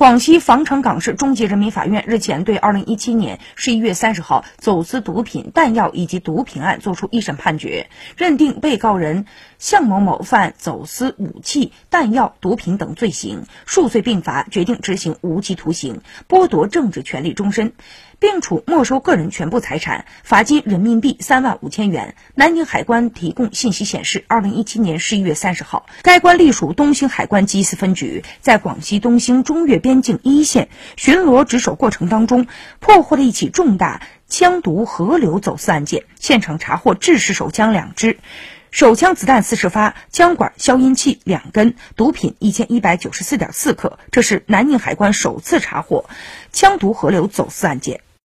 广西防城港市中级人民法院日前对2017年11月30号走私毒品、弹药以及毒品案作出一审判决，认定被告人向某某犯走私武器、弹药、毒品等罪行，数罪并罚，决定执行无期徒刑，剥夺政治权利终身，并处没收个人全部财产，罚金人民币三万五千元。南宁海关提供信息显示，2017年11月30号，该关隶属东兴海关缉私分局，在广西东兴中越边。境一线巡逻值守过程当中，破获了一起重大枪毒河流走私案件，现场查获制式手枪两支，手枪子弹四十发，枪管消音器两根，毒品一千一百九十四点四克。这是南宁海关首次查获枪毒河流走私案件。